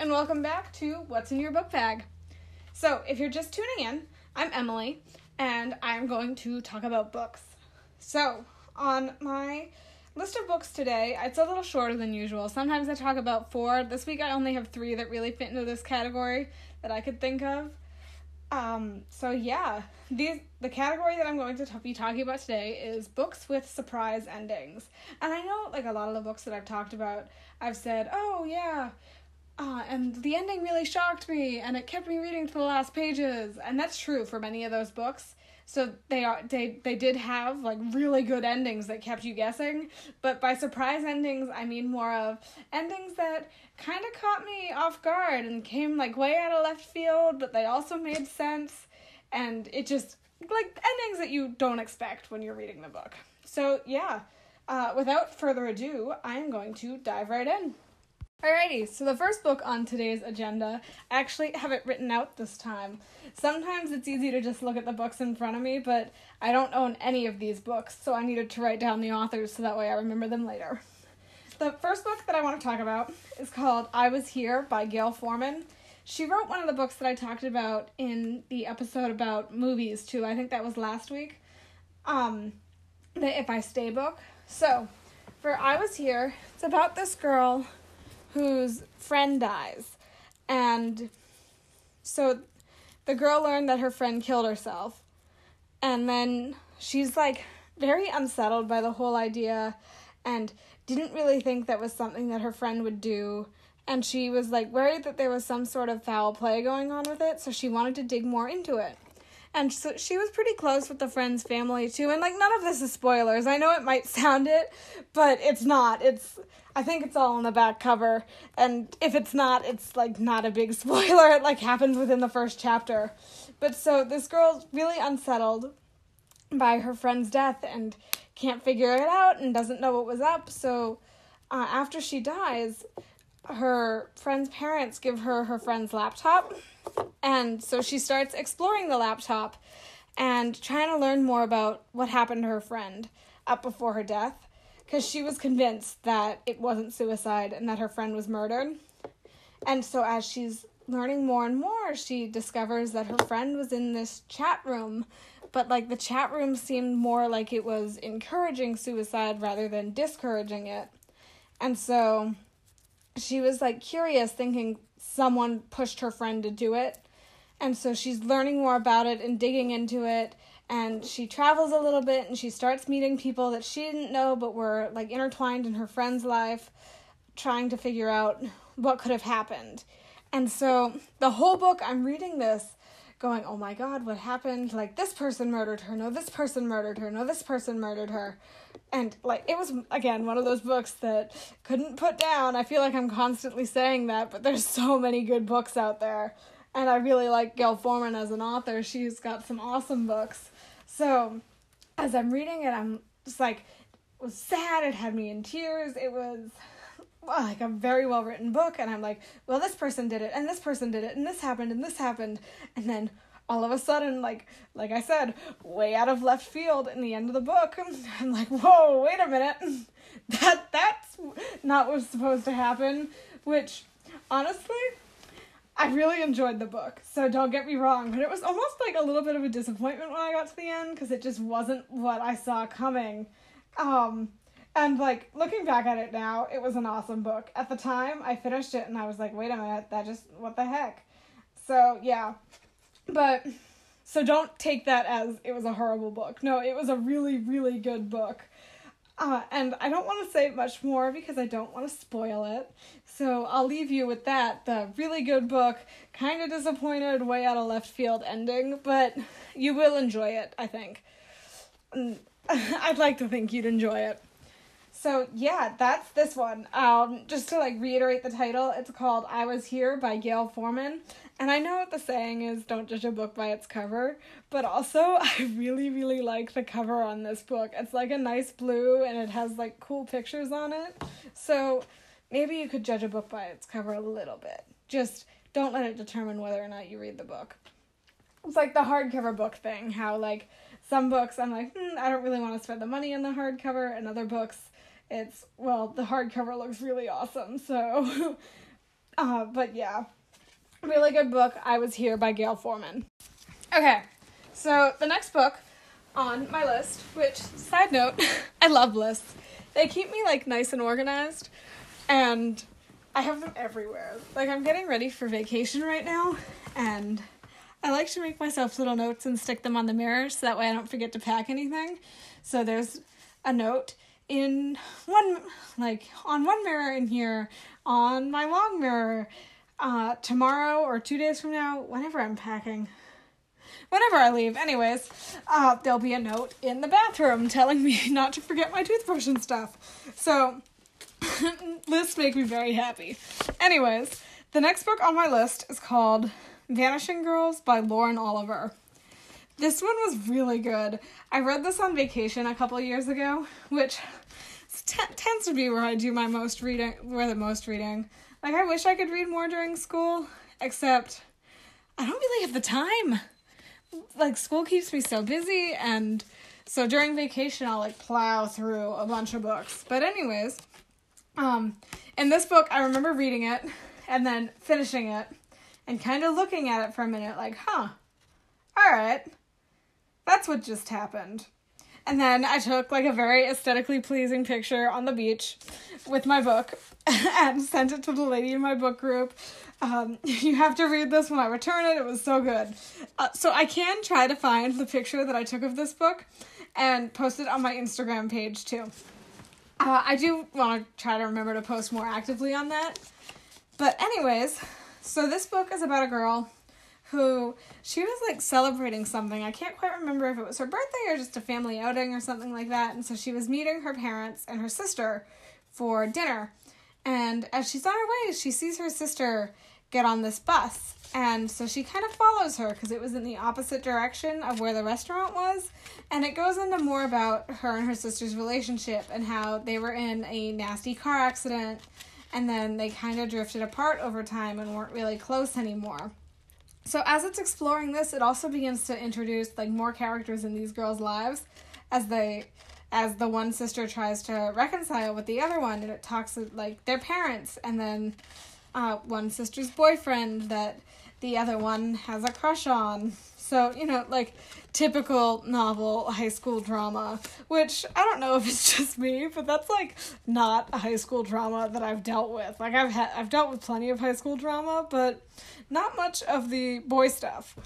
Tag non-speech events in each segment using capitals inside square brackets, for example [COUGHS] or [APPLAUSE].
and welcome back to What's in Your Book Bag. So, if you're just tuning in, I'm Emily, and I'm going to talk about books. So, on my list of books today, it's a little shorter than usual. Sometimes I talk about four. This week I only have three that really fit into this category that I could think of. Um, so yeah, these the category that I'm going to t- be talking about today is books with surprise endings. And I know like a lot of the books that I've talked about, I've said, "Oh yeah, uh, and the ending really shocked me and it kept me reading to the last pages." And that's true for many of those books. So they are they they did have like really good endings that kept you guessing, but by surprise endings I mean more of endings that kind of caught me off guard and came like way out of left field, but they also made sense and it just like endings that you don't expect when you're reading the book. So yeah, uh, without further ado, I'm going to dive right in. Alrighty, so the first book on today's agenda, I actually have it written out this time. Sometimes it's easy to just look at the books in front of me, but I don't own any of these books, so I needed to write down the authors so that way I remember them later. The first book that I want to talk about is called I Was Here by Gayle Forman. She wrote one of the books that I talked about in the episode about movies too. I think that was last week. Um, the If I Stay book. So, for I Was Here, it's about this girl whose friend dies. And so the girl learned that her friend killed herself. And then she's like very unsettled by the whole idea and didn't really think that was something that her friend would do. And she was like worried that there was some sort of foul play going on with it, so she wanted to dig more into it. And so she was pretty close with the friend's family too. And like none of this is spoilers. I know it might sound it, but it's not. It's I think it's all on the back cover. And if it's not, it's like not a big [LAUGHS] spoiler. It like happens within the first chapter. But so this girl's really unsettled by her friend's death and can't figure it out and doesn't know what was up. So uh, after she dies, her friend's parents give her her friend's laptop and so she starts exploring the laptop and trying to learn more about what happened to her friend up before her death because she was convinced that it wasn't suicide and that her friend was murdered. And so as she's learning more and more, she discovers that her friend was in this chat room, but like the chat room seemed more like it was encouraging suicide rather than discouraging it. And so she was like curious, thinking someone pushed her friend to do it. And so she's learning more about it and digging into it. And she travels a little bit and she starts meeting people that she didn't know but were like intertwined in her friend's life, trying to figure out what could have happened. And so the whole book, I'm reading this going, oh my god, what happened? Like, this person murdered her. No, this person murdered her. No, this person murdered her and like it was again one of those books that couldn't put down. I feel like I'm constantly saying that, but there's so many good books out there. And I really like Gayle Forman as an author. She's got some awesome books. So as I'm reading it, I'm just like it was sad, it had me in tears. It was well, like a very well written book and I'm like, well this person did it and this person did it and this happened and this happened and then all of a sudden, like like I said, way out of left field in the end of the book, [LAUGHS] I'm like, whoa, wait a minute, [LAUGHS] that that's not what's supposed to happen. Which, honestly, I really enjoyed the book. So don't get me wrong, but it was almost like a little bit of a disappointment when I got to the end because it just wasn't what I saw coming. Um, and like looking back at it now, it was an awesome book. At the time, I finished it and I was like, wait a minute, that just what the heck. So yeah, but so don't take that as it was a horrible book. No, it was a really, really good book. Uh, and I don't want to say much more because I don't want to spoil it. So I'll leave you with that. The really good book, kind of disappointed, way out of left field ending, but you will enjoy it, I think. [LAUGHS] I'd like to think you'd enjoy it. So yeah, that's this one. Um, just to like reiterate the title, it's called "I Was Here" by Gayle Forman, and I know what the saying is don't judge a book by its cover, but also [LAUGHS] I really, really like the cover on this book. It's like a nice blue and it has like cool pictures on it. So maybe you could judge a book by its cover a little bit. Just don't let it determine whether or not you read the book. It's like the hardcover book thing, how like some books I'm like, hmm, I don't really want to spend the money on the hardcover, and other books it's well, the hardcover looks really awesome, so [LAUGHS] Uh, but yeah, really good book. I Was Here by Gayle Forman. Okay, so the next book on my list, which, side note, [LAUGHS] I love lists. They keep me like nice and organized, and I have them everywhere. Like, I'm getting ready for vacation right now, and I like to make myself little notes and stick them on the mirror so that way I don't forget to pack anything. So there's a note in one like on one mirror in here on my long mirror uh tomorrow or 2 days from now whenever I'm packing whenever I leave. Anyways uh there'll be a note in the bathroom telling me [LAUGHS] not to forget my toothbrush and stuff. So [COUGHS] lists make me very happy. Anyways the next book on my list is called Vanishing Girls by Lauren Oliver this one was really good. I read this on vacation a couple years ago, which t- tends to be where I do my most reading, where the most reading. Like I wish I could read more during school, except I don't really have the time. Like school keeps me so busy and so during vacation I'll like plow through a bunch of books. But anyways, um in this book I remember reading it and then finishing it and kind of looking at it for a minute like, "Huh. All right. That's what just happened." And then I took like a very aesthetically pleasing picture on the beach with my book [LAUGHS] and sent it to the lady in my book group. Um, [LAUGHS] you have to read this when I return it. It was so good. Uh, so I can try to find the picture that I took of this book and post it on my Instagram page too. Uh, I do want to try to remember to post more actively on that. But, anyways, so this book is about a girl who she was like celebrating something. I can't quite remember if it was her birthday or just a family outing or something like that. And so she was meeting her parents and her sister for dinner. And as she's on her way, she sees her sister get on this bus. And so she kind of follows her because it was in the opposite direction of where the restaurant was. And it goes into more about her and her sister's relationship and how they were in a nasty car accident. And then they kind of drifted apart over time and weren't really close anymore. So as it's exploring this, it also begins to introduce like more characters in these girls' lives as they as the one sister tries to reconcile with the other one and it talks like their parents and then uh, one sister's boyfriend that the other one has a crush on. So, you know, like typical novel high school drama, which I don't know if it's [LAUGHS] just me, but that's like not a high school drama that I've dealt with. Like I've had I've dealt with plenty of high school drama, but not much of the boy stuff.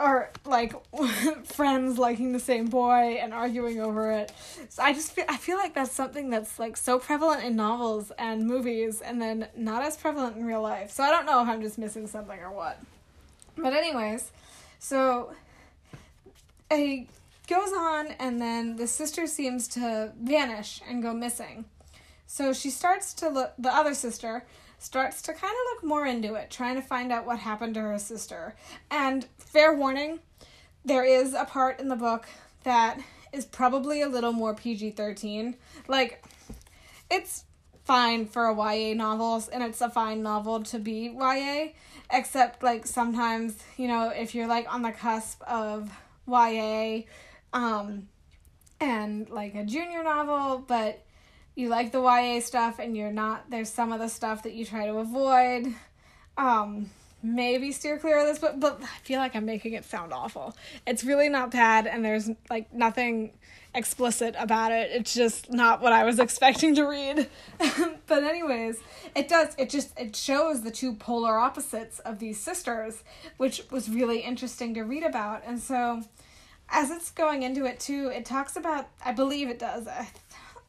Or like [LAUGHS] friends liking the same boy and arguing over it. So I just feel I feel like that's something that's like so prevalent in novels and movies and then not as prevalent in real life. So I don't know if I'm just missing something or what. But anyways, so it goes on, and then the sister seems to vanish and go missing. So she starts to look, the other sister starts to kind of look more into it, trying to find out what happened to her sister. And fair warning, there is a part in the book that is probably a little more PG 13. Like, it's fine for a YA novels, and it's a fine novel to be YA, except like sometimes, you know, if you're like on the cusp of YA um and like a junior novel, but you like the YA stuff and you're not there's some of the stuff that you try to avoid. Um maybe steer clear of this but but I feel like I'm making it sound awful. It's really not bad and there's like nothing explicit about it. It's just not what I was [LAUGHS] expecting to read. [LAUGHS] but anyways, it does it just it shows the two polar opposites of these sisters, which was really interesting to read about. And so as it's going into it too, it talks about I believe it does.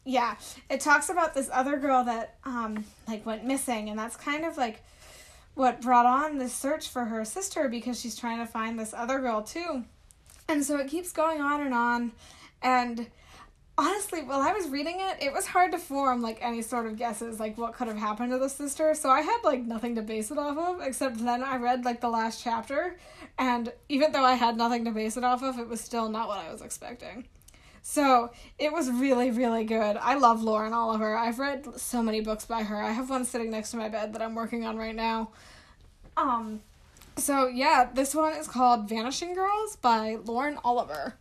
Yeah, it talks about this other girl that um like went missing and that's kind of like what brought on this search for her sister because she's trying to find this other girl too. And so it keeps going on and on and honestly, while I was reading it, it was hard to form like any sort of guesses like what could have happened to the sister. So I had like nothing to base it off of except then I read like the last chapter and even though I had nothing to base it off of, it was still not what I was expecting. So it was really, really good. I love Lauren Oliver. I've read so many books by her. I have one sitting next to my bed that I'm working on right now. Um so yeah, this one is called Vanishing Girls by Lauren Oliver.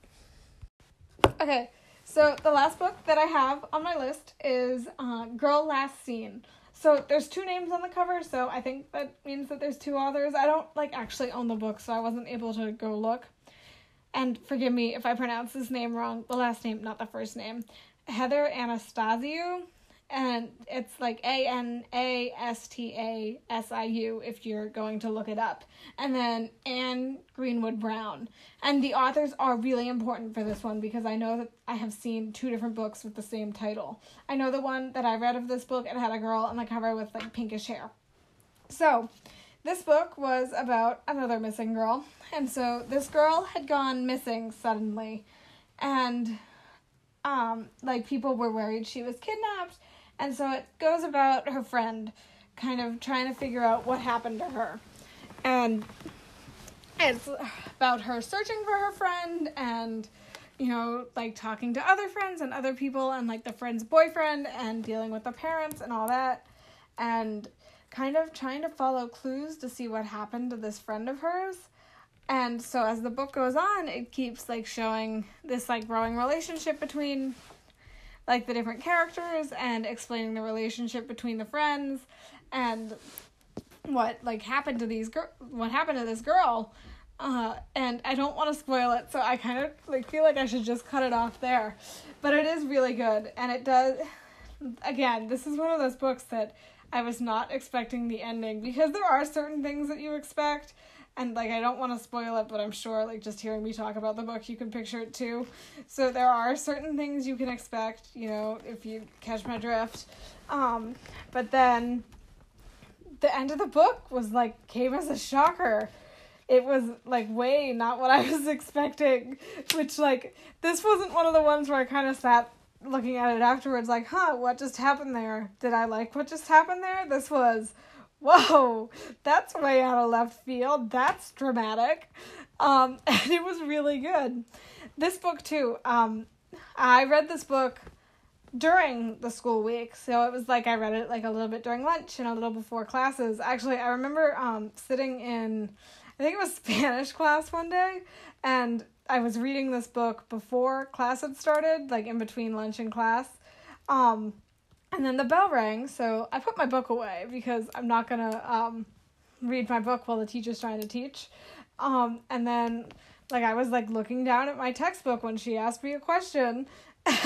Okay, so the last book that I have on my list is uh, Girl Last Seen. So there's two names on the cover, so I think that means that there's two authors. I don't like actually own the book, so I wasn't able to go look. And forgive me if I pronounce his name wrong, the last name, not the first name. Heather Anastasiu. and it's like A N A S T A S I U if you're going to look it up. And then Anne Greenwood Brown. And the authors are really important for this one because I know that I have seen two different books with the same title. I know the one that I read of this book, it had a girl on the cover with like pinkish hair. So, this book was about another missing girl. And so this girl had gone missing suddenly. And um like people were worried she was kidnapped and so it goes about her friend kind of trying to figure out what happened to her. And it's about her searching for her friend and you know, like talking to other friends and other people and like the friend's boyfriend and dealing with the parents and all that and kind of trying to follow clues to see what happened to this friend of hers. And so as the book goes on, it keeps like showing this like growing relationship between like the different characters and explaining the relationship between the friends and what like happened to these girl what happened to this girl uh, and I don't want to spoil it, so I kind of like feel like I should just cut it off there. But it is really good, and it does. Again, this is one of those books that I was not expecting the ending because there are certain things that you expect, and like I don't want to spoil it, but I'm sure like just hearing me talk about the book, you can picture it too. So there are certain things you can expect, you know, if you catch my drift. Um, but then the end of the book was like came as a shocker. It was like way not what I [LAUGHS] was expecting, which like this wasn't one of the ones where I kind of sat looking at it afterwards like, "Huh, what just happened there? Did I like what just happened there?" This was whoa, that's way out of left field. That's dramatic. Um, [LAUGHS] and it was really good. This book, too, um, I read this book during the school week. So it was like I read it like a little bit during lunch and a little before classes. Actually, I remember um, sitting in, I think it was [LAUGHS] Spanish class one day, and I was reading this book before class had started, like in between lunch and class. Um, and then the bell rang, so I put my book away because I'm not gonna um, read my book while the teacher's trying to teach. Um, and then, like, I was like looking down at my textbook when she asked me a question,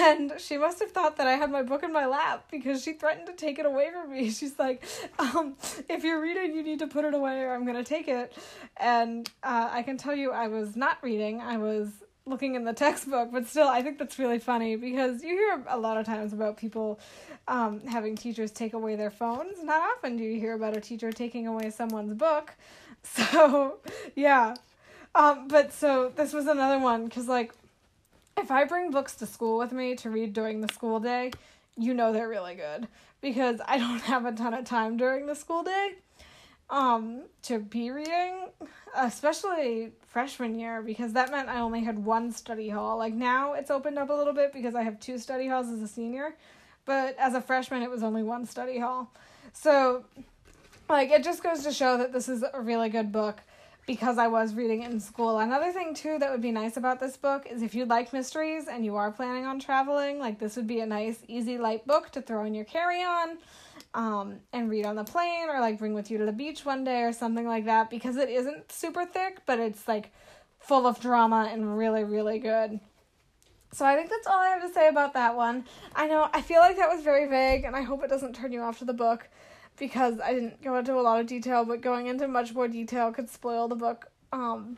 and she must have thought that I had my book in my lap because she threatened to take it away from me. [LAUGHS] She's like, um, "If you're reading, you need to put it away, or I'm gonna take it." And uh, I can tell you, I was not reading. I was looking in the textbook, but still, I think that's really funny because you hear a lot of times about people um, having teachers take away their phones. Not often do you hear about a teacher taking away someone's book. [LAUGHS] So, yeah. Um, but so this was another one because, like, if I bring books to school with me to read during the school day, you know they're really good because I don't [LAUGHS] have a ton of time during the school day um to be reading especially freshman year because that meant I only had one study hall. Like now it's opened up a little bit because I have two study halls as a senior, but as a freshman, it was only one study hall. So, like, it just goes to show that this is a really good book because I was reading it in school. Another thing, too, that would be nice about this book is if you like mysteries and you are planning on traveling, like, this would be a nice, easy, light book to throw in your carry on um, and read on the plane or, like, bring with you to the beach one day or something like that because it isn't super thick, but it's, like, full of drama and really, really good. So I think that's all I have to say about that one. I know I feel like that was very vague and I hope it doesn't turn you off to the book because I didn't go into a lot of detail, but going into much more detail could spoil the book. Um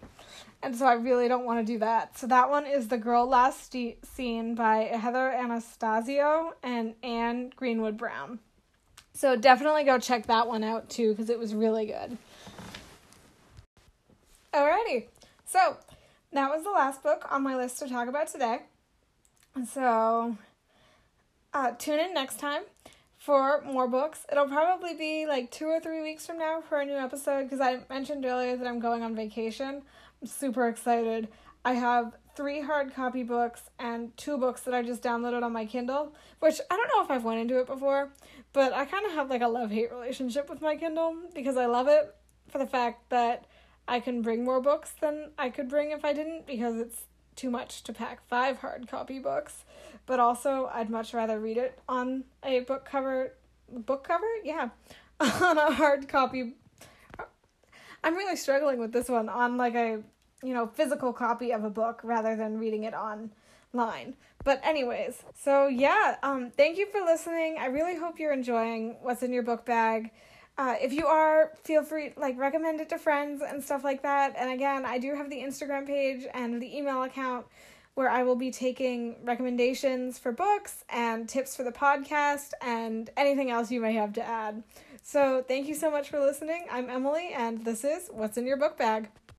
and so I really don't want to do that. So that one is The Girl Last St- Seen by Heather Anastasiu and Anne Greenwood Brown. So definitely go check that one out too because it was really good. Alrighty. So that was the last book on my list to talk about today. So, uh, tune in next time for more books. It'll probably be like two or three weeks from now for a new episode because I mentioned earlier that I'm going on vacation. I'm super excited. I have three hard copy books and two books that I just downloaded on my Kindle, which I don't know if I've went into it before, but I kind of have like a love-hate relationship with my Kindle because I love it for the fact that I can bring more books than I could bring if I didn't because it's too much to pack five hard copy books, but also I'd much rather read it on a book cover book cover, yeah, [LAUGHS] on a hard copy. I'm really struggling with this one on like a you know physical copy of a book rather than reading it online. But anyways, so yeah, um, thank you for listening. I really hope you're enjoying what's in your book bag. Uh, if you are, feel free like recommend it to friends and stuff like that. And again, I do have the Instagram page and the email account where I will be taking recommendations for books and tips for the podcast and anything else you may have to add. So, thank you so much for listening. I'm Emily, and this is What's in Your Book Bag.